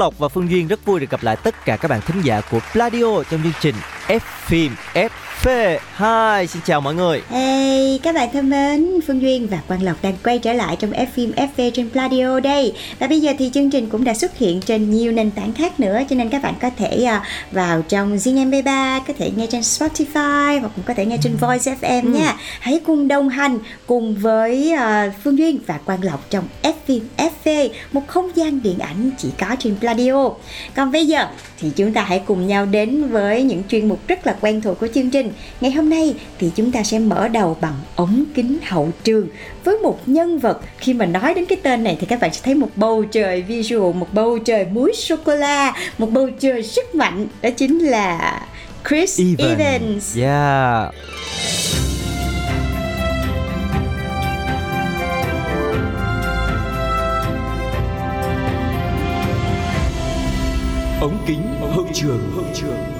Lộc và Phương Duyên rất vui được gặp lại tất cả các bạn thính giả của Pladio trong chương trình F phim FV2. Xin chào mọi người. Hey, các bạn thân mến, Phương Duyên và Quang Lộc đang quay trở lại trong F phim FV trên Pladio đây. Và bây giờ thì chương trình cũng đã xuất hiện trên nhiều nền tảng khác nữa cho nên các bạn có thể à, vào trong Zing MP3, có thể nghe trên Spotify hoặc cũng có thể nghe trên Voice FM nha. Hãy cùng đồng hành cùng với à, Phương Duyên và Quang Lộc trong F phim FV, một không gian điện ảnh chỉ có trên Pladio. Còn bây giờ thì chúng ta hãy cùng nhau đến với những chuyên mục rất là quen thuộc của chương trình. Ngày hôm nay thì chúng ta sẽ mở đầu bằng ống kính hậu trường với một nhân vật khi mà nói đến cái tên này thì các bạn sẽ thấy một bầu trời visual, một bầu trời muối sô cô la, một bầu trời rất mạnh đó chính là Chris Evans. Evans. Yeah. ống kính hậu trường hậu trường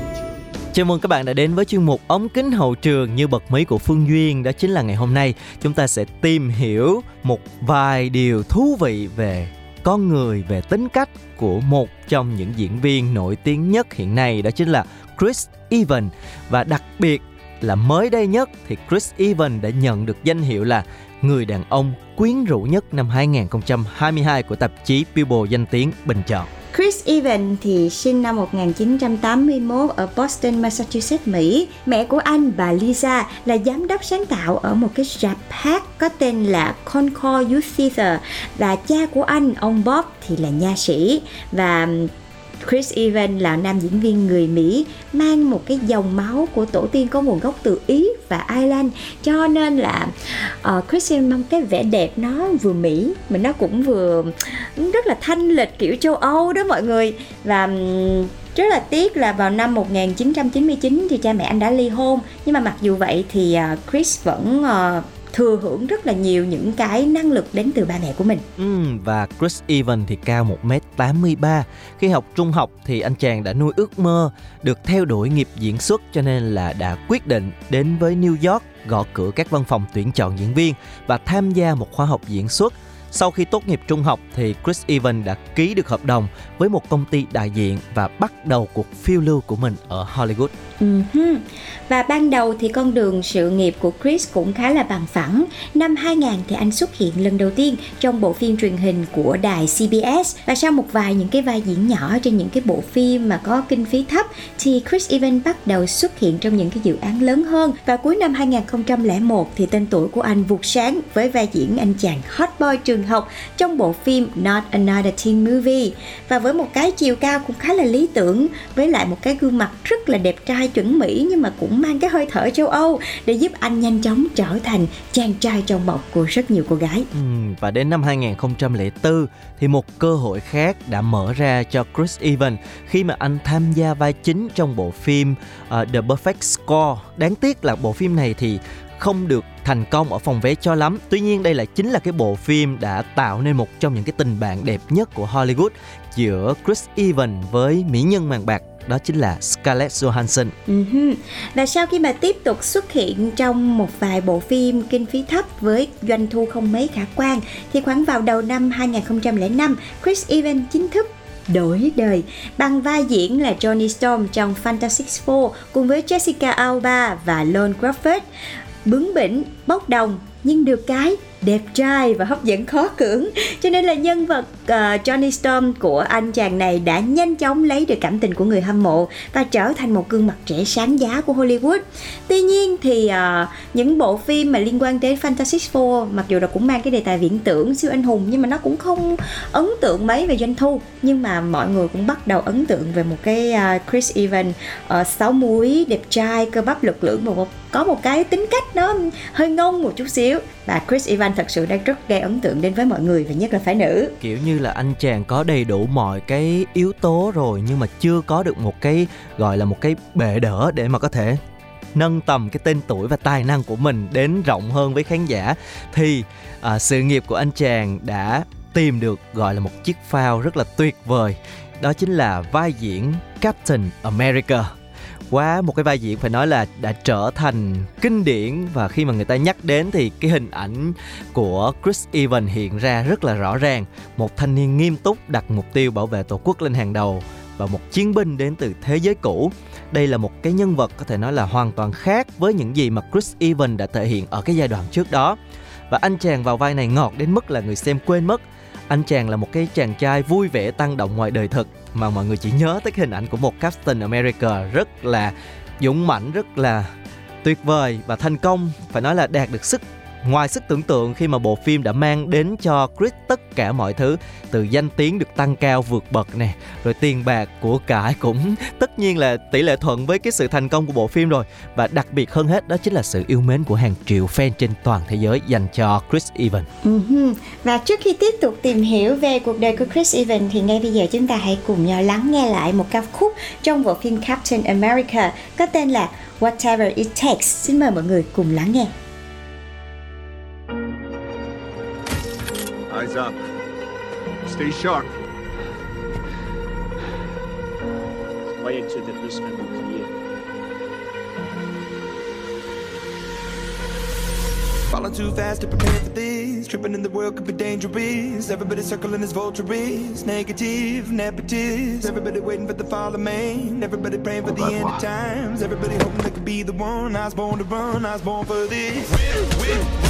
Chào mừng các bạn đã đến với chuyên mục ống kính hậu trường như bật mí của Phương Duyên. Đó chính là ngày hôm nay chúng ta sẽ tìm hiểu một vài điều thú vị về con người, về tính cách của một trong những diễn viên nổi tiếng nhất hiện nay đó chính là Chris Evans và đặc biệt là mới đây nhất thì Chris Evans đã nhận được danh hiệu là người đàn ông quyến rũ nhất năm 2022 của tạp chí People danh tiếng bình chọn. Chris Evans thì sinh năm 1981 ở Boston, Massachusetts, Mỹ. Mẹ của anh, bà Lisa, là giám đốc sáng tạo ở một cái rạp hát có tên là Concord Youth Theater. Và cha của anh, ông Bob, thì là nha sĩ. Và Chris Evans là nam diễn viên người Mỹ mang một cái dòng máu của tổ tiên có nguồn gốc từ Ý và Ireland cho nên là uh, Chris Evans mang cái vẻ đẹp nó vừa Mỹ mà nó cũng vừa rất là thanh lịch kiểu châu Âu đó mọi người. Và rất là tiếc là vào năm 1999 thì cha mẹ anh đã ly hôn. Nhưng mà mặc dù vậy thì uh, Chris vẫn uh, thừa hưởng rất là nhiều những cái năng lực đến từ ba mẹ của mình Ừ, và Chris Evan thì cao 1m83. Khi học trung học thì anh chàng đã nuôi ước mơ được theo đuổi nghiệp diễn xuất cho nên là đã quyết định đến với New York gõ cửa các văn phòng tuyển chọn diễn viên và tham gia một khóa học diễn xuất. Sau khi tốt nghiệp trung học thì Chris Evans đã ký được hợp đồng với một công ty đại diện và bắt đầu cuộc phiêu lưu của mình ở Hollywood. Ừm, Và ban đầu thì con đường sự nghiệp của Chris cũng khá là bằng phẳng. Năm 2000 thì anh xuất hiện lần đầu tiên trong bộ phim truyền hình của đài CBS và sau một vài những cái vai diễn nhỏ trên những cái bộ phim mà có kinh phí thấp thì Chris Evans bắt đầu xuất hiện trong những cái dự án lớn hơn và cuối năm 2001 thì tên tuổi của anh vụt sáng với vai diễn anh chàng hot boy trường học trong bộ phim Not Another Teen Movie và với một cái chiều cao cũng khá là lý tưởng với lại một cái gương mặt rất là đẹp trai chuẩn Mỹ nhưng mà cũng mang cái hơi thở châu Âu để giúp anh nhanh chóng trở thành chàng trai trong bọc của rất nhiều cô gái. Ừ, và đến năm 2004 thì một cơ hội khác đã mở ra cho Chris Evans khi mà anh tham gia vai chính trong bộ phim uh, The Perfect Score. Đáng tiếc là bộ phim này thì không được thành công ở phòng vé cho lắm. Tuy nhiên đây là chính là cái bộ phim đã tạo nên một trong những cái tình bạn đẹp nhất của Hollywood giữa Chris Evans với mỹ nhân màn bạc đó chính là Scarlett Johansson. Ừm, Và sau khi mà tiếp tục xuất hiện trong một vài bộ phim kinh phí thấp với doanh thu không mấy khả quan thì khoảng vào đầu năm 2005, Chris Evans chính thức đổi đời bằng vai diễn là Johnny Storm trong Fantastic Four cùng với Jessica Alba và Lon Crawford. Bướng bỉnh, bốc đồng nhưng được cái đẹp trai và hấp dẫn khó cưỡng. Cho nên là nhân vật uh, Johnny Storm của anh chàng này đã nhanh chóng lấy được cảm tình của người hâm mộ và trở thành một gương mặt trẻ sáng giá của Hollywood. Tuy nhiên thì uh, những bộ phim mà liên quan tới Fantastic Four mặc dù là cũng mang cái đề tài viễn tưởng siêu anh hùng nhưng mà nó cũng không ấn tượng mấy về doanh thu. Nhưng mà mọi người cũng bắt đầu ấn tượng về một cái uh, Chris Evans uh, sáu múi đẹp trai cơ bắp lực lưỡng và một có một cái tính cách nó hơi ngông một chút xíu. Và Chris Evans thật sự đang rất gây ấn tượng đến với mọi người và nhất là phái nữ. Kiểu như là anh chàng có đầy đủ mọi cái yếu tố rồi nhưng mà chưa có được một cái gọi là một cái bệ đỡ để mà có thể nâng tầm cái tên tuổi và tài năng của mình đến rộng hơn với khán giả. Thì à, sự nghiệp của anh chàng đã tìm được gọi là một chiếc phao rất là tuyệt vời. Đó chính là vai diễn Captain America quá, một cái vai diễn phải nói là đã trở thành kinh điển và khi mà người ta nhắc đến thì cái hình ảnh của Chris Evans hiện ra rất là rõ ràng. Một thanh niên nghiêm túc đặt mục tiêu bảo vệ tổ quốc lên hàng đầu và một chiến binh đến từ thế giới cũ. Đây là một cái nhân vật có thể nói là hoàn toàn khác với những gì mà Chris Evans đã thể hiện ở cái giai đoạn trước đó. Và anh chàng vào vai này ngọt đến mức là người xem quên mất. Anh chàng là một cái chàng trai vui vẻ, tăng động ngoài đời thực mà mọi người chỉ nhớ tới cái hình ảnh của một Captain America rất là dũng mãnh, rất là tuyệt vời và thành công. Phải nói là đạt được sức ngoài sức tưởng tượng khi mà bộ phim đã mang đến cho Chris tất cả mọi thứ, từ danh tiếng được tăng cao vượt bậc nè, rồi tiền bạc của cải cũng, tất nhiên là tỷ lệ thuận với cái sự thành công của bộ phim rồi và đặc biệt hơn hết đó chính là sự yêu mến của hàng triệu fan trên toàn thế giới dành cho Chris Evans. Uh-huh. Và trước khi tiếp tục tìm hiểu về cuộc đời của Chris Evans thì ngay bây giờ chúng ta hãy cùng nhau lắng nghe lại một ca khúc trong bộ phim Captain America có tên là Whatever It Takes. Xin mời mọi người cùng lắng nghe. Eyes up. Stay sharp. Voyez que ce de plus un bouclier. Falling too fast to prepare for this. Tripping in the world could be dangerous. Everybody circling as vultures. Negative, nepotist. Everybody waiting for the fall of man. Everybody praying for the end of times. Everybody hoping they could be the one. I was born to run. I was born for this. Whip, whip, run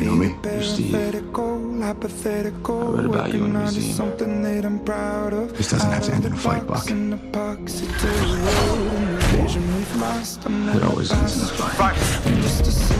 You know me? You're Steve. Hypothetical, I read about you in the museum. Something that I'm proud of. This doesn't have to end in a fight, Buck. It always ends in a fight.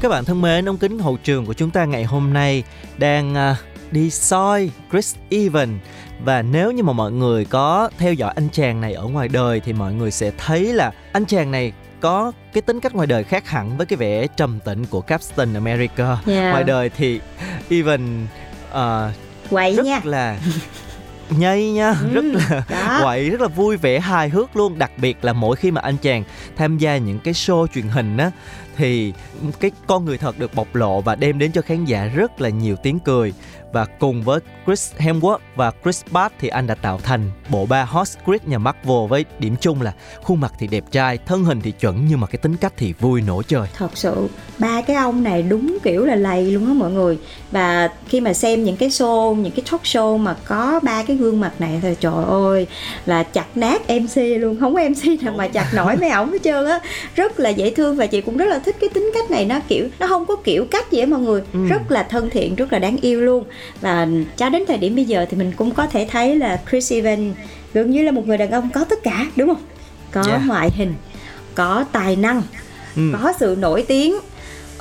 Các bạn thân mến, ống kính hậu trường của chúng ta ngày hôm nay đang uh, đi soi Chris Evans và nếu như mà mọi người có theo dõi anh chàng này ở ngoài đời thì mọi người sẽ thấy là anh chàng này có cái tính cách ngoài đời khác hẳn với cái vẻ trầm tĩnh của Captain America. Yeah. Ngoài đời thì Evan uh, Quậy rất nha. là nhây nha Ừ, rất là đó. quậy rất là vui vẻ hài hước luôn đặc biệt là mỗi khi mà anh chàng tham gia những cái show truyền hình á thì cái con người thật được bộc lộ và đem đến cho khán giả rất là nhiều tiếng cười. Và cùng với Chris Hemsworth và Chris Pratt thì anh đã tạo thành bộ ba Hot Chris nhà Marvel với điểm chung là khuôn mặt thì đẹp trai, thân hình thì chuẩn nhưng mà cái tính cách thì vui nổ trời. thật sự ba cái ông này đúng kiểu là lầy luôn á mọi người. Và khi mà xem những cái show những cái talk show mà có ba cái gương mặt này thì trời ơi là chặt nát mc luôn. Không có mc nào mà chặt nổi mấy ổng hết trơn á. Rất là dễ thương và chị cũng rất là thích cái tính cách này nó kiểu nó không có kiểu cách gì á mọi người Ừ. rất là thân thiện rất là đáng yêu luôn và cho đến thời điểm bây giờ thì mình cũng có thể thấy là Chris Evans gần như là một người đàn ông có tất cả đúng không có Dạ. ngoại hình có tài năng Ừ. có sự nổi tiếng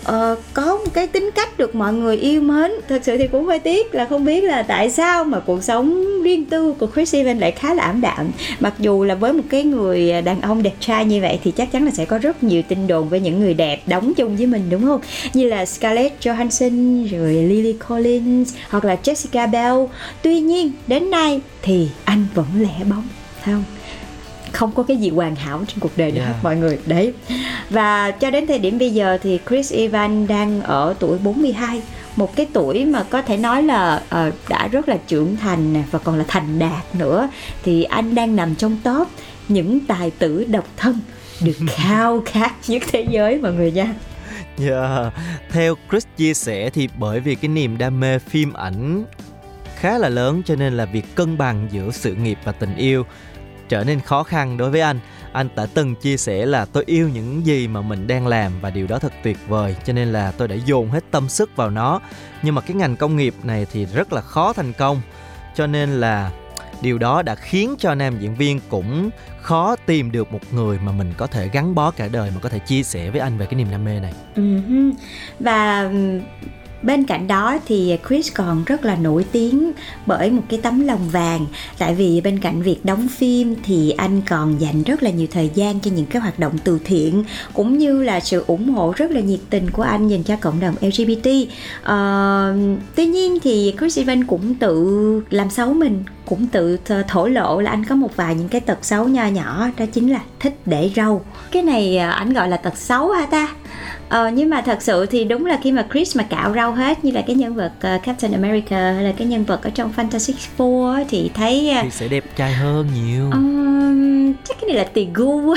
uh, có một cái tính cách được mọi người yêu mến. Thật sự thì cũng hơi tiếc là không biết là tại sao mà cuộc sống riêng tư của Chris Evans lại khá là ảm đạm. Mặc dù là với một cái người đàn ông đẹp trai như vậy thì chắc chắn là sẽ có rất nhiều tin đồn với những người đẹp đóng chung với mình đúng không? Như là Scarlett Johansson rồi Lily Collins hoặc là Jessica bell. Tuy nhiên đến nay thì anh vẫn lẻ bóng phải không? Không có cái gì hoàn hảo trên cuộc đời này Yeah. mọi người đấy và cho đến thời điểm bây giờ thì Chris Evans đang ở tuổi 42 một cái tuổi mà có thể nói là ờ, đã rất là trưởng thành nè và còn là thành đạt nữa thì anh đang nằm trong top những tài tử độc thân được khao khát nhất thế giới mọi người nha Yeah. Theo Chris chia sẻ thì bởi vì cái niềm đam mê phim ảnh khá là lớn cho nên là việc cân bằng giữa sự nghiệp và tình yêu trở nên khó khăn đối với anh. Anh đã từng chia sẻ là tôi yêu những gì mà mình đang làm và điều đó thật tuyệt vời, cho nên là tôi đã dồn hết tâm sức vào nó. Nhưng mà cái ngành công nghiệp này thì rất là khó thành công, cho nên là điều đó đã khiến cho nam diễn viên cũng khó tìm được một người mà mình có thể gắn bó cả đời, mà có thể chia sẻ với anh về cái niềm đam mê này. Ừ và bên cạnh đó thì Chris còn rất là nổi tiếng bởi một cái tấm lòng vàng. Tại vì bên cạnh việc đóng phim thì anh còn dành rất là nhiều thời gian cho những cái hoạt động từ thiện cũng như là sự ủng hộ rất là nhiệt tình của anh dành cho cộng đồng LGBT À, ờ, tuy nhiên thì Chris Evans cũng tự làm xấu mình cũng tự thổ lộ là anh có một vài những cái tật xấu nho nhỏ đó chính là thích để râu. Cái này ờ, anh gọi là tật xấu hả ta? Ờ, nhưng mà thật sự thì đúng là khi mà Chris mà cạo râu hết như là cái nhân vật ờ, Captain America hay là cái nhân vật ở trong Fantastic Four á, thì thấy ờ, thì sẽ đẹp trai hơn nhiều. Ừm, chắc cái này là tùy gu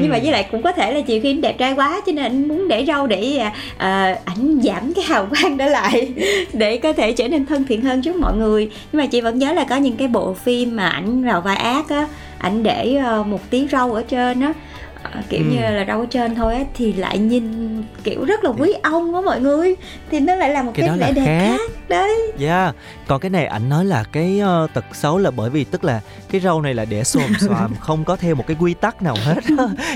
nhưng mà với lại cũng có thể là chiều khi anh đẹp trai quá cho nên anh muốn để râu để à, ảnh giảm cái hào quang đó lại để có thể trở nên thân thiện hơn trước mọi người. Nhưng mà chị vẫn nhớ là có những cái bộ phim mà ảnh vào vai ác á ảnh để ờ, một tí râu ở trên á kiểu Ừ. như là râu ở trên thôi á thì lại nhìn kiểu rất là quý ông á mọi người thì nó lại là một Cái cái, vẻ đẹp khác. khác đấy Yeah, còn cái này ảnh nói là cái ờ, tật xấu là bởi vì tức là cái râu này là để xồm xoàm không có theo một cái quy tắc nào hết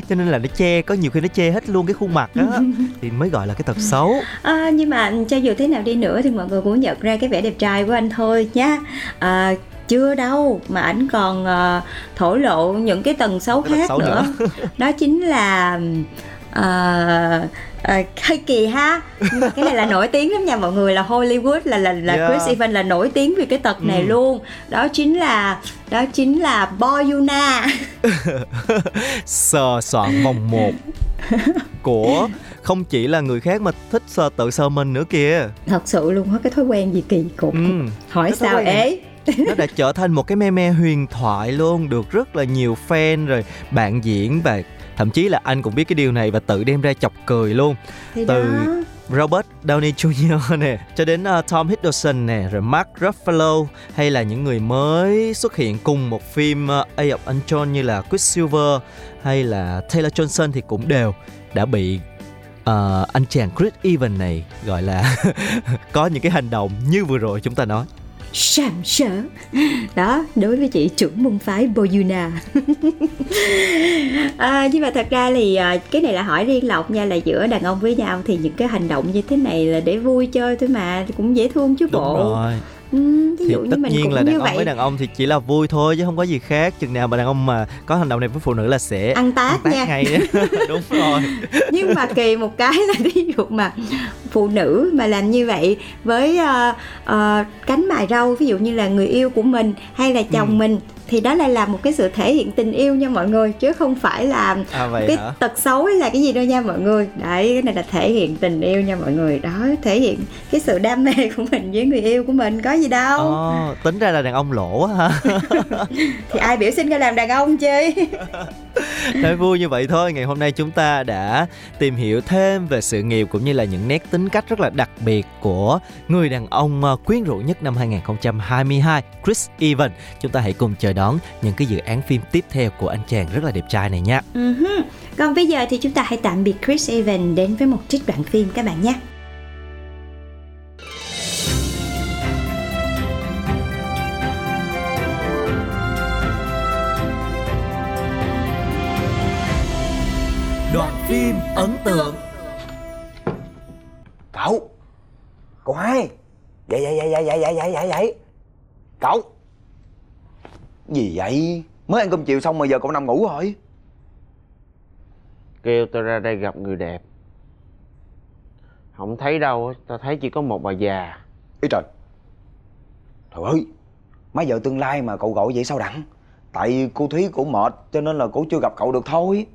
cho nên là nó che có nhiều khi nó che hết luôn cái khuôn mặt á thì mới gọi là cái tật xấu. À, nhưng mà cho dù thế nào đi nữa thì mọi người cũng nhận ra cái vẻ đẹp trai của anh thôi nhá à, chưa đâu mà ảnh còn ờ, thổ lộ những cái tần xấu Cái khác xấu nữa. đó chính là ờ, ờ, hơi kỳ ha nhưng mà cái này là nổi tiếng lắm nha mọi người là Hollywood là là là Yeah. Chris Evans là nổi tiếng vì cái tật này Ừ. luôn đó chính là đó chính là Boyuna Sờ soạn vòng một của không chỉ là người khác mà thích sờ tự sờ mình nữa kìa. thật sự luôn có cái thói quen gì kỳ cục Ừ. hỏi Cái sao ế nó đã trở thành một cái meme huyền thoại luôn được rất là nhiều fan rồi bạn diễn và thậm chí là anh cũng biết cái điều này và tự đem ra chọc cười luôn thì Từ- đó Robert Downey Jr. nè cho đến uh, Tom Hiddleston nè rồi Mark Ruffalo hay là những người mới xuất hiện cùng một phim uh, A of Ultron như là Quicksilver hay là Taylor Johnson thì cũng đều đã bị uh, anh chàng Chris Evans này gọi là có những cái hành động như vừa rồi chúng ta nói sàm sỡ. Đó đối với chị trưởng môn phái Boyuna. À, nhưng mà thật ra thì à, cái này là hỏi riêng lộc nha là giữa đàn ông với nhau thì những cái hành động như thế này là để vui chơi thôi mà thì cũng dễ thương chứ Đúng bộ. rồi. Ừ, ví thì tất mình nhiên cũng là đàn ông vậy. với đàn ông thì chỉ là vui thôi chứ không có gì khác. Chừng nào mà đàn ông mà có hành động này với phụ nữ là sẽ ăn tát nha. ngay. Đúng rồi. Nhưng mà kỳ một cái là ví dụ mà phụ nữ mà làm như vậy với uh, uh, cánh mài râu ví dụ như là người yêu của mình hay là chồng Ừ. mình thì đó lại là một cái sự thể hiện tình yêu nha mọi người chứ không phải là à cái hả? tật xấu hay là cái gì đâu nha mọi người. Đấy cái này là thể hiện tình yêu nha mọi người. Đó thể hiện cái sự đam mê của mình với người yêu của mình có gì đâu. Ồ, tính ra là đàn ông lỗ ha. Thì ai biểu xin ra làm đàn ông chứ Nói vui như vậy thôi, ngày hôm nay chúng ta đã tìm hiểu thêm về sự nghiệp cũng như là những nét tính cách rất là đặc biệt của người đàn ông à, quyến rũ nhất năm 2022, Chris Evans. Chúng ta hãy cùng chờ đón những cái dự án phim tiếp theo của anh chàng rất là đẹp trai này nha. Ừ Còn bây giờ thì chúng ta hãy tạm biệt Chris Evans đến với một trích đoạn phim các bạn nhé Đoạn phim ấn tượng. Cậu Cậu hai. Dậy dậy dậy dậy dậy dậy dậy dậy Cậu. Gì vậy? Mới ăn cơm chiều xong mà giờ cậu nằm ngủ rồi. Kêu tôi ra đây gặp người đẹp. Không thấy đâu tao thấy chỉ có một bà già. Ý trời. Trời ơi Mấy giờ tương lai mà cậu gọi vậy sao đặng? Tại cô Thúy cổ mệt Cho nên là cổ chưa gặp cậu được thôi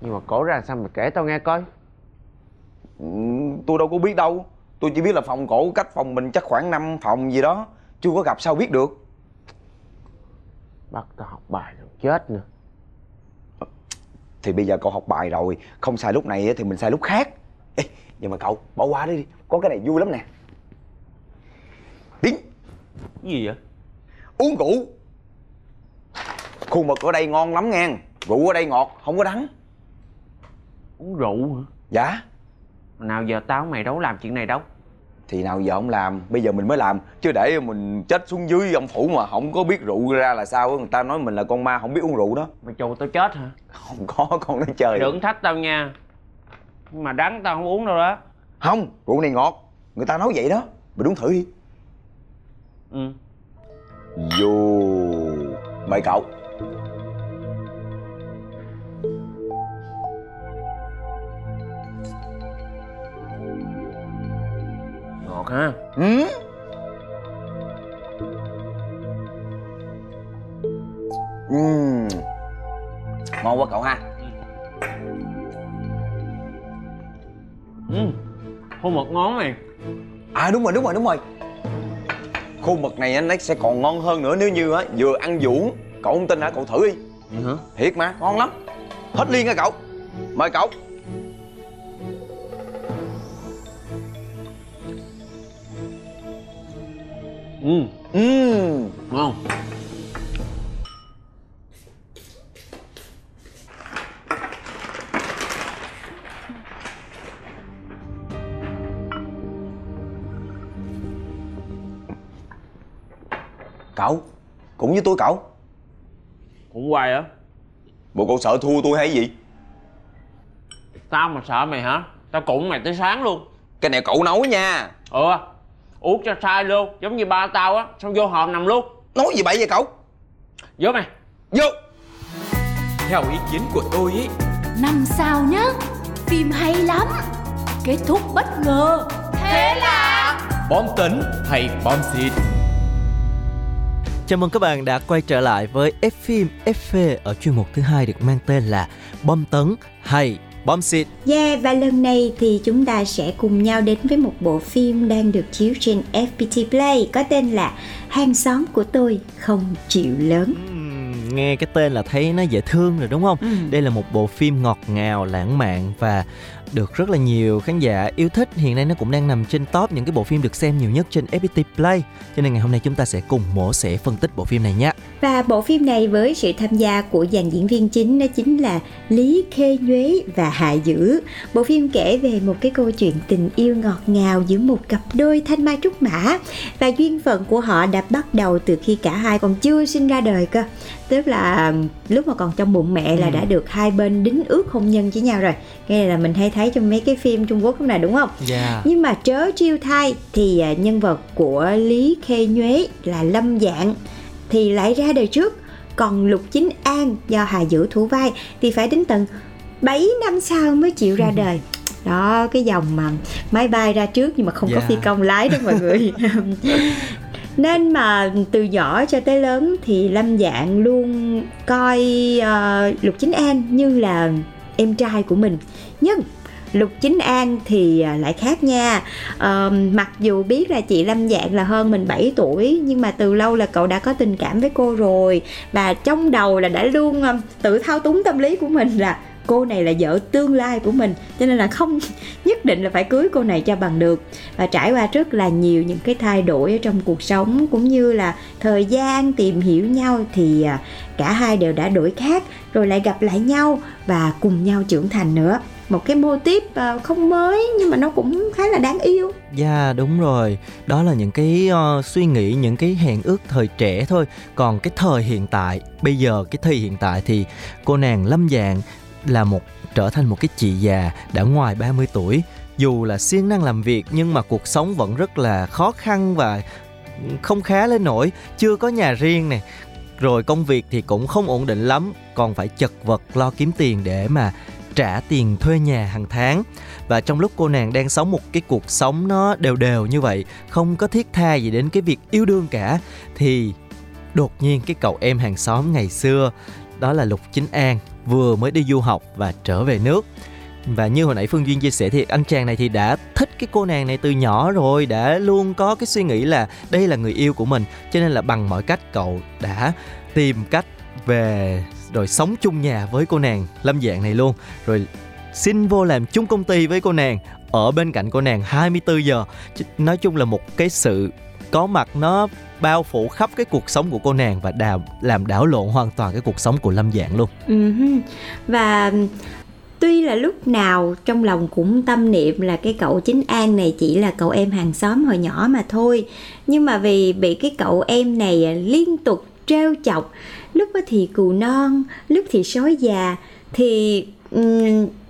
nhưng mà cổ ra sao mà kể tao nghe coi? Ừ, Tôi đâu có biết đâu. Tôi chỉ biết là phòng cổ cách phòng mình chắc khoảng 5 phòng gì đó. Chưa có gặp sao biết được. Bắt tao học bài rồi chết nữa. Thì bây giờ cậu học bài rồi. Không sai lúc này thì mình sai lúc khác. Ê, Nhưng mà cậu bỏ qua đi. Có cái này vui lắm nè. Tiếng. Cái gì vậy? Uống rượu. Khu mực ở đây ngon lắm nghe Rượu ở đây ngọt không có đắng. Uống rượu hả? Dạ. Nào giờ tao mày đâu làm chuyện này đâu. Thì nào giờ không làm Bây giờ mình mới làm Chứ để mình chết xuống dưới ông phủ mà không có biết rượu ra là sao. Người ta nói mình là con ma không biết uống rượu đó. Mày chù tao chết hả? Không có con nói chơi đừng thách tao nha. Nhưng mà đắng tao không uống đâu đó. Không rượu này ngọt Người ta nói vậy đó. Mình uống thử đi. Ừ. Vô Mời cậu ngọt ha ừ? Ừm. Ngon quá cậu ha. Ừ. Khô mực ngon mày À đúng rồi đúng rồi đúng rồi. Khô mực này anh ấy sẽ còn ngon hơn nữa nếu như á vừa ăn uống Cậu không tin hả? Cậu thử đi. Vậy hả? Thiệt mà ngon lắm. Hết liên nha cậu? Mời cậu ừ. Ừm. ngon. Cậu Cũng với tôi cậu. Cũng hoài á Bộ cậu sợ thua tôi hay gì? Tao mà sợ mày hả? Tao cũng mày tới sáng luôn. Cái này cậu nấu nha. Ừ uống cho sai luôn giống như ba tao á xong vô hòm nằm luôn. Nói gì bậy vậy cậu? Vô mày. Vô. Theo ý kiến của tôi ý Năm sao nhá Phim hay lắm. Kết thúc bất ngờ. Thế là Bom tấn hay bom xịt? Chào mừng các bạn đã quay trở lại với F phim FV ở chuyên mục thứ hai được mang tên là Bom tấn hay bom xịt. Yeah, và lần này thì chúng ta sẽ cùng nhau đến với một bộ phim đang được chiếu trên FPT Play có tên là Hàng xóm của tôi không chịu lớn. Nghe cái tên là thấy nó dễ thương rồi đúng không? Ừ. Đây là một bộ phim ngọt ngào, lãng mạn và được rất là nhiều khán giả yêu thích hiện nay nó cũng đang nằm trên top những cái bộ phim được xem nhiều nhất trên FPT Play cho nên ngày hôm nay chúng ta sẽ cùng mổ sẽ phân tích bộ phim này nhé Và bộ phim này với sự tham gia của dàn diễn viên chính đó chính là Lý Khê Nhuế và Hạ Dữ. Bộ phim kể về một cái câu chuyện tình yêu ngọt ngào giữa một cặp đôi thanh mai trúc mã và duyên phận của họ đã bắt đầu từ khi cả hai còn chưa sinh ra đời cơ. Tức là lúc mà còn trong bụng mẹ là Ừ. đã được hai bên đính ước hôn nhân với nhau rồi. Này là mình hay thấy trong mấy cái phim Trung Quốc lúc này đúng không? yeah. Nhưng mà trớ chiêu thai thì à, nhân vật của Lý Khê Nhuế là Lâm Dạng thì lại ra đời trước còn Lục Chính An do Hà Dữ thủ vai thì phải đến tận 7 năm sau mới chịu ra đời đó cái dòng mà máy bay ra trước nhưng mà không có Dạ. phi công lái đó mọi người nên mà từ nhỏ cho tới lớn thì Lâm Dạng luôn coi ờ, Lục Chính An như là em trai của mình nhưng Lục Chính An thì à, lại khác nha. À, Mặc dù biết là chị Lâm Dạng là hơn mình 7 tuổi Nhưng mà từ lâu là cậu đã có tình cảm với cô rồi. Và trong đầu là đã luôn tự thao túng tâm lý của mình là Cô này là vợ tương lai của mình Cho nên là không nhất định là phải cưới cô này cho bằng được. Và trải qua rất là nhiều những cái thay đổi ở trong cuộc sống Cũng như là thời gian tìm hiểu nhau Thì à, cả hai đều đã đổi khác Rồi lại gặp lại nhau và cùng nhau trưởng thành nữa một cái mô típ ờ, không mới nhưng mà nó cũng khá là đáng yêu. Dạ đúng rồi. Đó là những cái uh, suy nghĩ Những cái hẹn ước thời trẻ thôi. Còn cái thời hiện tại Bây giờ cái thời hiện tại thì Cô nàng Lâm Dạng Là một trở thành một cái chị già Đã ngoài 30 tuổi. Dù là siêng năng làm việc Nhưng mà cuộc sống vẫn rất là khó khăn Và không khá lên nổi. Chưa có nhà riêng nè. Rồi công việc thì cũng không ổn định lắm. Còn phải chật vật lo kiếm tiền để mà trả tiền thuê nhà hàng tháng. Và trong lúc cô nàng đang sống một cái cuộc sống nó đều đều như vậy, không có thiết tha gì đến cái việc yêu đương cả, thì đột nhiên cái cậu em hàng xóm ngày xưa, đó là lục chính an, vừa mới đi du học và trở về nước. Và như hồi nãy phương duyên chia sẻ thì anh chàng này thì đã thích cái cô nàng này từ nhỏ rồi, đã luôn có cái suy nghĩ là đây là người yêu của mình, cho nên là bằng mọi cách cậu đã tìm cách về rồi sống chung nhà với cô nàng lâm dạng này luôn. Rồi xin vô làm chung công ty với cô nàng ở bên cạnh cô nàng 24 giờ. Nói chung là một cái sự có mặt nó bao phủ khắp cái cuộc sống của cô nàng và đào, làm đảo lộn hoàn toàn cái cuộc sống của lâm dạng luôn. Ừ và tuy là lúc nào trong lòng cũng tâm niệm là cái cậu chính an này chỉ là cậu em hàng xóm hồi nhỏ mà thôi. Nhưng mà vì bị cái cậu em này liên tục trêu chọc lúc thì cừu non lúc thì sói già. Thì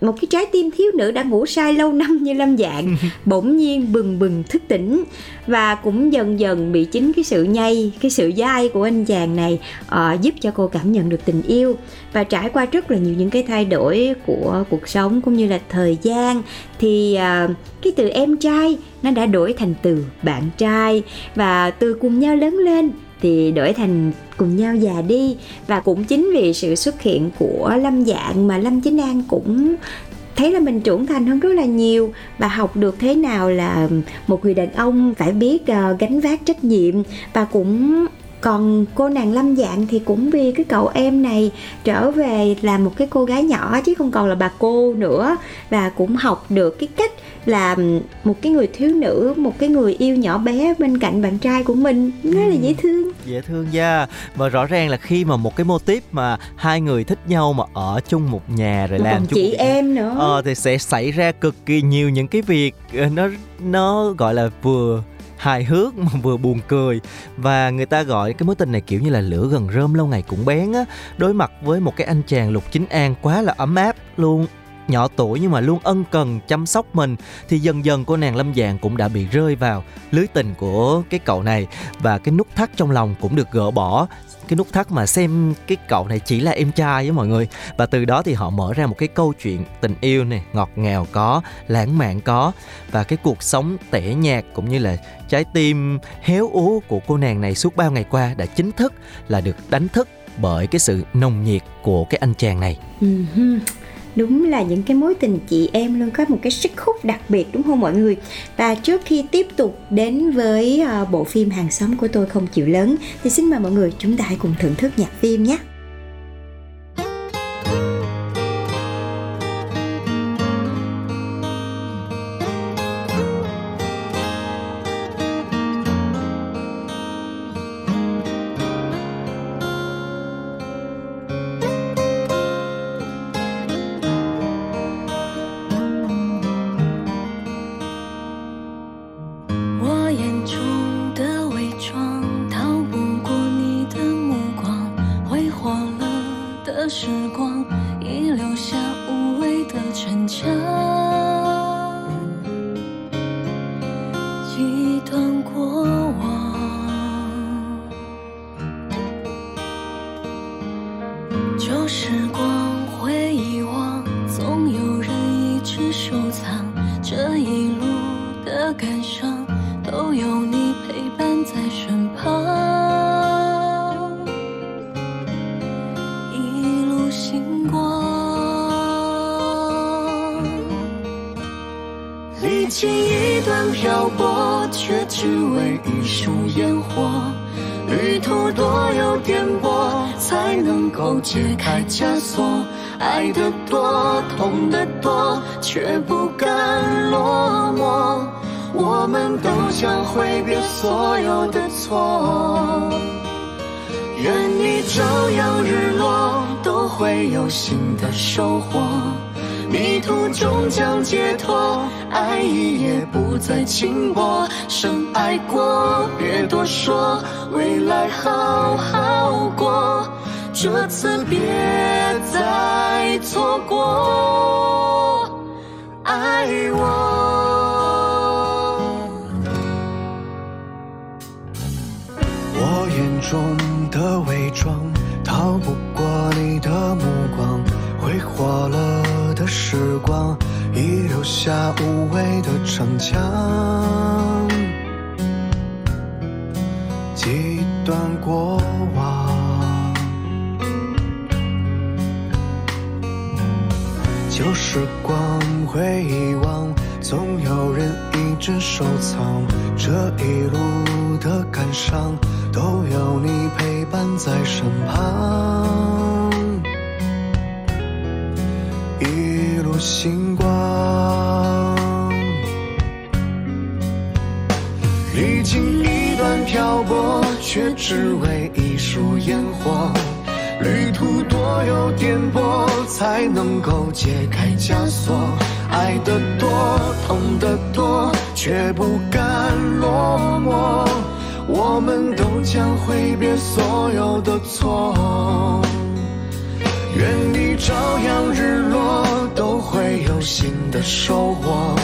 một cái trái tim thiếu nữ đã ngủ say lâu năm như lâm dạng bỗng nhiên bừng bừng thức tỉnh và cũng dần dần bị chính cái sự nhây cái sự dai của anh chàng này ờ, giúp cho cô cảm nhận được tình yêu và trải qua rất là nhiều những cái thay đổi của cuộc sống cũng như là thời gian. Thì à, cái từ em trai nó đã đổi thành từ bạn trai và từ cùng nhau lớn lên thì đổi thành cùng nhau già đi. Và cũng chính vì sự xuất hiện của lâm dạng mà lâm chính an cũng thấy là mình trưởng thành hơn rất là nhiều. Và học được thế nào là một người đàn ông phải biết ờ, gánh vác trách nhiệm. Và cũng còn cô nàng lâm dạng thì cũng vì cái cậu em này trở về là một cái cô gái nhỏ chứ không còn là bà cô nữa. Và cũng học được cái cách làm một cái người thiếu nữ một cái người yêu nhỏ bé bên cạnh bạn trai của mình. Rất là dễ thương. Dễ thương nha. Và rõ ràng là khi mà một cái mô típ mà hai người thích nhau mà ở chung một nhà rồi Mà làm chung chị một- em nữa. ờ thì sẽ xảy ra cực kỳ nhiều những cái việc ờ, nó nó gọi là vừa hài hước mà vừa buồn cười. Và người ta gọi cái mối tình này kiểu như là lửa gần rơm lâu ngày cũng bén á. Đối mặt với một cái anh chàng lục chính an quá là ấm áp luôn nhỏ tuổi nhưng mà luôn ân cần chăm sóc mình, thì dần dần cô nàng lâm dạng cũng đã bị rơi vào lưới tình của cái cậu này. Và cái nút thắt trong lòng cũng được gỡ bỏ. Cái nút thắt mà xem cái cậu này chỉ là em trai với mọi người. Và từ đó thì họ mở ra một cái câu chuyện tình yêu này ngọt ngào có, lãng mạn có. Và cái cuộc sống tẻ nhạt cũng như là trái tim héo úa của cô nàng này suốt bao ngày qua đã chính thức là được đánh thức bởi cái sự nồng nhiệt của cái anh chàng này. Ừ Đúng là những cái mối tình chị em luôn có một cái sức hút đặc biệt, đúng không mọi người? Và trước khi tiếp tục đến với ờ, bộ phim Hàng xóm của tôi không chịu lớn, thì xin mời mọi người chúng ta hãy cùng thưởng thức nhạc phim nhé. 经一段漂泊，却只为一束烟火。旅途多有颠簸，才能够解开枷锁。爱得多，痛得多，却不甘落寞。我们都将挥别所有的错。愿你朝阳日落，都会有新的收获。迷途终将解脱，爱意也不再轻薄。深爱过，别多说，未来好好过。这次别再错过，爱我。我眼中的伪装，逃不过你的目光。挥霍了的时光，已留下无谓的逞强。几段过往，旧时光会遗忘，总有人一直收藏。这一路的感伤，都有你陪伴在身旁。星光，历经一段漂泊，却只为一束烟火。旅途多有颠簸，才能够解开枷锁。爱得多，痛得多，却不甘落寞。我们都将挥别所有的错。愿你朝阳日落，会有新的收获。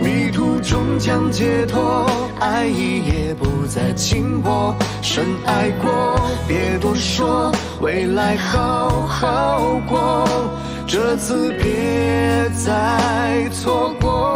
迷途终将解脱，爱意也不再轻薄。深爱过，别多说，未来好好过。这次别再错过，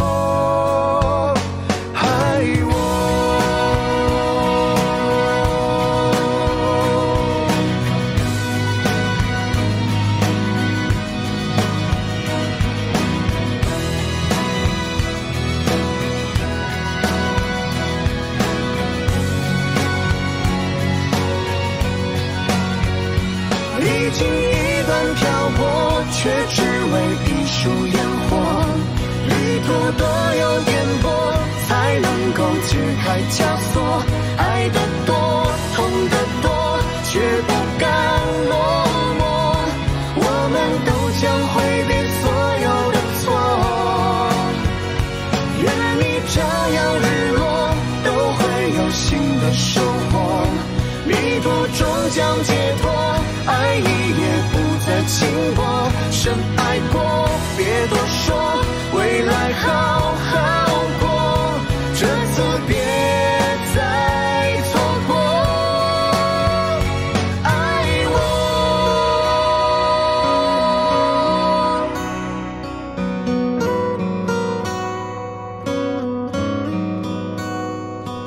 不再轻薄。深爱过，别多说，未来好好过。这次别再错过，爱我。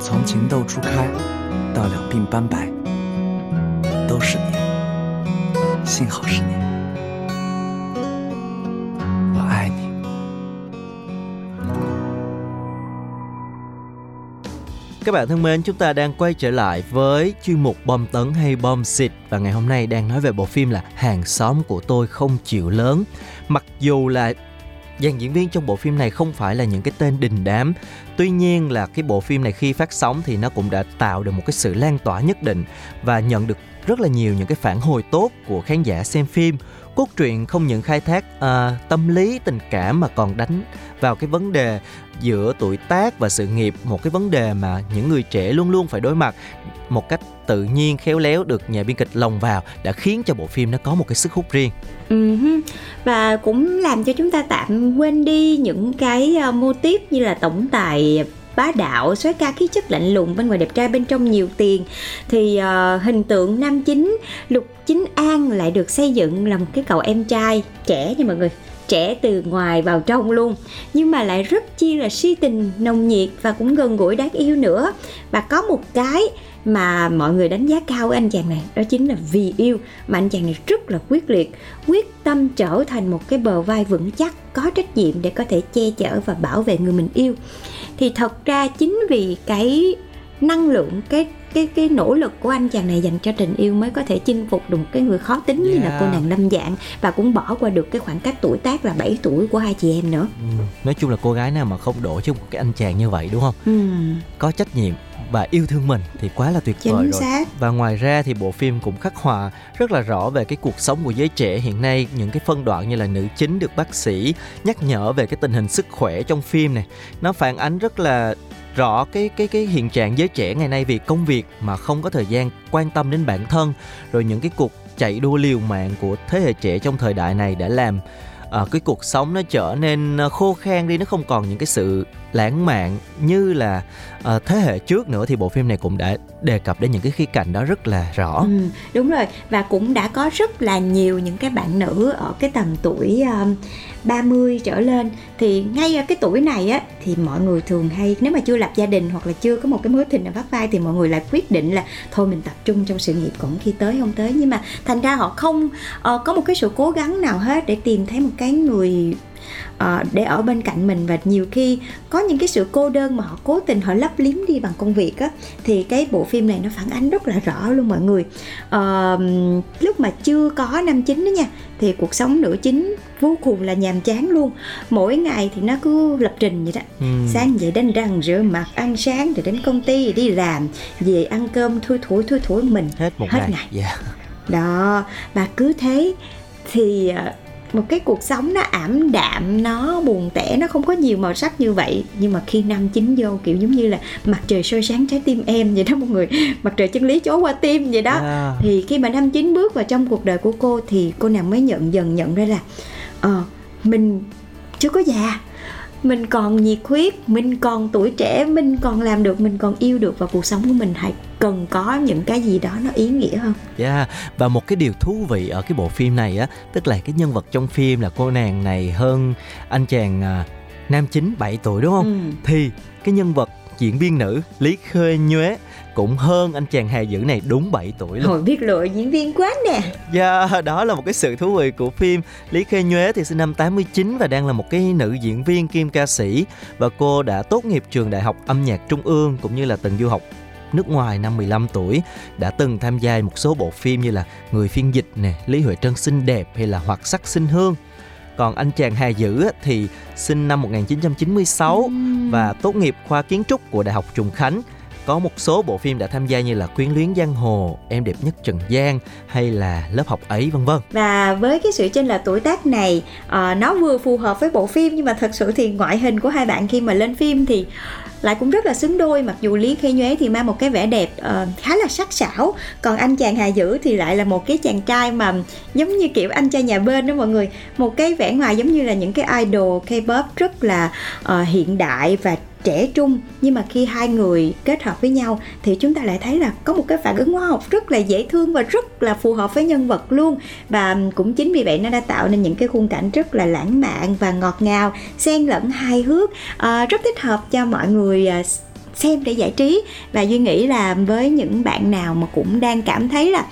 从情窦初开到两鬓斑白，都是你，幸好是你，Các bạn thân mến, chúng ta đang quay trở lại với chuyên mục bom tấn hay bom xịt và ngày hôm nay đang nói về bộ phim là Hàng xóm của tôi không chịu lớn. Mặc dù là dàn diễn viên trong bộ phim này không phải là những cái tên đình đám tuy nhiên là cái bộ phim này khi phát sóng thì nó cũng đã tạo được một cái sự lan tỏa nhất định và nhận được rất là nhiều những cái phản hồi tốt của khán giả xem phim cốt truyện không những khai thác uh, tâm lý tình cảm mà còn đánh vào cái vấn đề giữa tuổi tác và sự nghiệp một cái vấn đề mà những người trẻ luôn luôn phải đối mặt một cách tự nhiên khéo léo được nhà biên kịch lồng vào đã khiến cho bộ phim nó có một cái sức hút riêng. Uh và cũng làm cho chúng ta tạm quên đi những cái uh, mô tiếp như là tổng tài bá đạo xoáy ca khí chất lạnh lùng bên ngoài đẹp trai bên trong nhiều tiền. Thì uh, hình tượng nam chính lục chính an lại được xây dựng là một cái cậu em trai trẻ nha mọi người trẻ từ ngoài vào trong luôn. Nhưng mà lại rất chi là si tình, nồng nhiệt và cũng gần gũi đáng yêu nữa. Và có một cái mà mọi người đánh giá cao anh chàng này, đó chính là vì yêu. Mà anh chàng này rất là quyết liệt, quyết tâm trở thành một cái bờ vai vững chắc, có trách nhiệm để có thể che chở và bảo vệ người mình yêu. Thì thật ra chính vì cái năng lượng, cái cái cái nỗ lực của anh chàng này dành cho tình yêu mới có thể chinh phục được cái người khó tính yeah. như là cô nàng lâm dạng và cũng bỏ qua được cái khoảng cách tuổi tác là 7 tuổi của hai chị em nữa ừ. nói chung là cô gái nào mà không đổ cho một cái anh chàng như vậy đúng không ừ. có trách nhiệm và yêu thương mình thì quá là tuyệt Chính vời rồi xác. và ngoài ra thì bộ phim cũng khắc họa rất là rõ về cái cuộc sống của giới trẻ hiện nay những cái phân đoạn như là nữ chính được bác sĩ nhắc nhở về cái tình hình sức khỏe trong phim này nó phản ánh rất là rõ cái cái cái hiện trạng giới trẻ ngày nay vì công việc mà không có thời gian quan tâm đến bản thân rồi những cái cuộc chạy đua liều mạng của thế hệ trẻ trong thời đại này đã làm uh, cái cuộc sống nó trở nên ờ, khô khan đi nó không còn những cái sự lãng mạn như là uh, thế hệ trước nữa thì bộ phim này cũng đã đề cập đến những cái khía cạnh đó rất là rõ. Ừ, đúng rồi. Và cũng đã có rất là nhiều những cái bạn nữ ở cái tầm tuổi ờ, um, 30 trở lên. Thì ngay ở cái tuổi này á thì mọi người thường hay nếu mà chưa lập gia đình hoặc là chưa có một cái mối tình nào vắt vai thì mọi người lại quyết định là thôi mình tập trung trong sự nghiệp còn khi tới không tới. Nhưng mà thành ra họ không uh, có một cái sự cố gắng nào hết để tìm thấy một cái người uh, để ở bên cạnh mình và nhiều khi có những cái sự cô đơn mà họ cố tình họ lấp liếm đi bằng công việc á thì cái bộ phim này nó phản ánh rất là rõ luôn mọi người uh, lúc mà chưa có năm chính đó nha thì cuộc sống nữ chính vô cùng là nhàm chán luôn mỗi ngày thì nó cứ lập trình vậy đó ừ. sáng dậy đánh răng rửa mặt ăn sáng rồi đến công ty đi làm về ăn cơm thui thủi thui thủi mình hết một hết ngày, ngày. Yeah. đó và cứ thế thì một cái cuộc sống nó ảm đạm nó buồn tẻ nó không có nhiều màu sắc như vậy. Nhưng mà khi năm chín vô kiểu giống như là mặt trời soi sáng trái tim em vậy đó mọi người. Mặt trời chân lý chố qua tim vậy đó. À. thì khi mà năm chín bước vào trong cuộc đời của cô thì cô nàng mới nhận dần nhận ra là ờ uh, mình chưa có già mình còn nhiệt huyết mình còn tuổi trẻ mình còn làm được mình còn yêu được và cuộc sống của mình hãy cần có những cái gì đó nó ý nghĩa hơn. Yeah, và một cái điều thú vị ở cái bộ phim này á, tức là cái nhân vật trong phim là cô nàng này hơn anh chàng à, nam chính 7 tuổi đúng không? Ừ. Thì cái nhân vật diễn viên nữ Lý Khê Nhuế cũng hơn anh chàng hài dữ này đúng 7 tuổi luôn. Hồi biết lựa diễn viên quá nè. Dạ, yeah, đó là một cái sự thú vị của phim. Lý Khê Nhuế thì sinh năm 89 và đang là một cái nữ diễn viên kim ca sĩ và cô đã tốt nghiệp trường Đại học Âm nhạc Trung ương cũng như là từng du học nước ngoài năm 15 tuổi đã từng tham gia một số bộ phim như là Người phiên dịch nè, Lý Huệ Trân xinh đẹp hay là Hoặc sắc sinh hương. Còn anh chàng Hà Dữ thì sinh năm 1996 và tốt nghiệp khoa kiến trúc của Đại học Trùng Khánh có một số bộ phim đã tham gia như là Quyến luyến giang hồ, Em đẹp nhất Trần gian hay là Lớp học ấy vân vân. Và với cái sự chênh là tuổi tác này, uh, nó vừa phù hợp với bộ phim nhưng mà thật sự thì ngoại hình của hai bạn khi mà lên phim thì lại cũng rất là xứng đôi mặc dù lý khê nhuế thì mang một cái vẻ đẹp uh, khá là sắc sảo còn anh chàng hà dữ thì lại là một cái chàng trai mà giống như kiểu anh trai nhà bên đó mọi người một cái vẻ ngoài giống như là những cái idol k-pop rất là uh, hiện đại và trẻ trung nhưng mà khi hai người kết hợp với nhau thì chúng ta lại thấy là có một cái phản ứng hóa học rất là dễ thương và rất là phù hợp với nhân vật luôn. Và cũng chính vì vậy nó đã tạo nên những cái khung cảnh rất là lãng mạn và ngọt ngào xen lẫn hài hước à, rất thích hợp cho mọi người à, xem để giải trí. Và duy nghĩ là với những bạn nào mà cũng đang cảm thấy là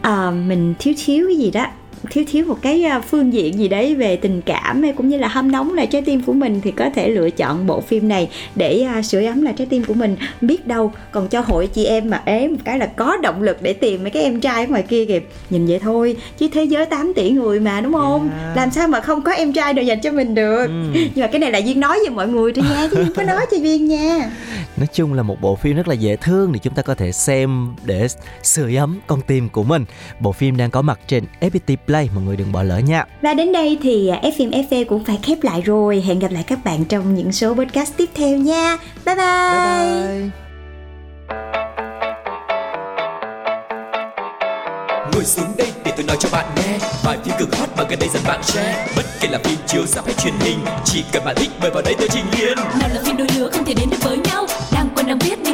à, mình thiếu thiếu cái gì đó thiếu thiếu một cái à, phương diện gì đấy về tình cảm hay cũng như là hâm nóng lại trái tim của mình thì có thể lựa chọn bộ phim này để uh, sưởi ấm lại trái tim của mình. Biết đâu còn cho hội chị em mà ế một cái là có động lực để tìm mấy cái em trai ở ngoài kia kìa. Nhìn vậy thôi chứ thế giới 8 tỷ người mà đúng không? Yeah. làm sao mà không có em trai nào dành cho mình được? Ừ. nhưng mà cái này là duyên nói với mọi người thôi nha chứ không có nói cho duyên nha. Nói chung là một bộ phim rất là dễ thương thì chúng ta có thể xem để sưởi ấm con tim của mình. Bộ phim đang có mặt trên FPT Play mọi người đừng bỏ lỡ nha. Và đến đây thì à, FM FV cũng phải khép lại rồi. Hẹn gặp lại các bạn trong những số podcast tiếp theo nha. Bye bye, bye, bye. ngồi xuống đây để tôi nói cho bạn nghe. Vài phim cực hot mà gần đây dần bạn share. Bất kể là phim chiếu rạp hay truyền hình chỉ cần bạn thích mời vào đây tôi trình liền nào là phim đôi lứa không thể đến được với nhau. Đang quen đang biết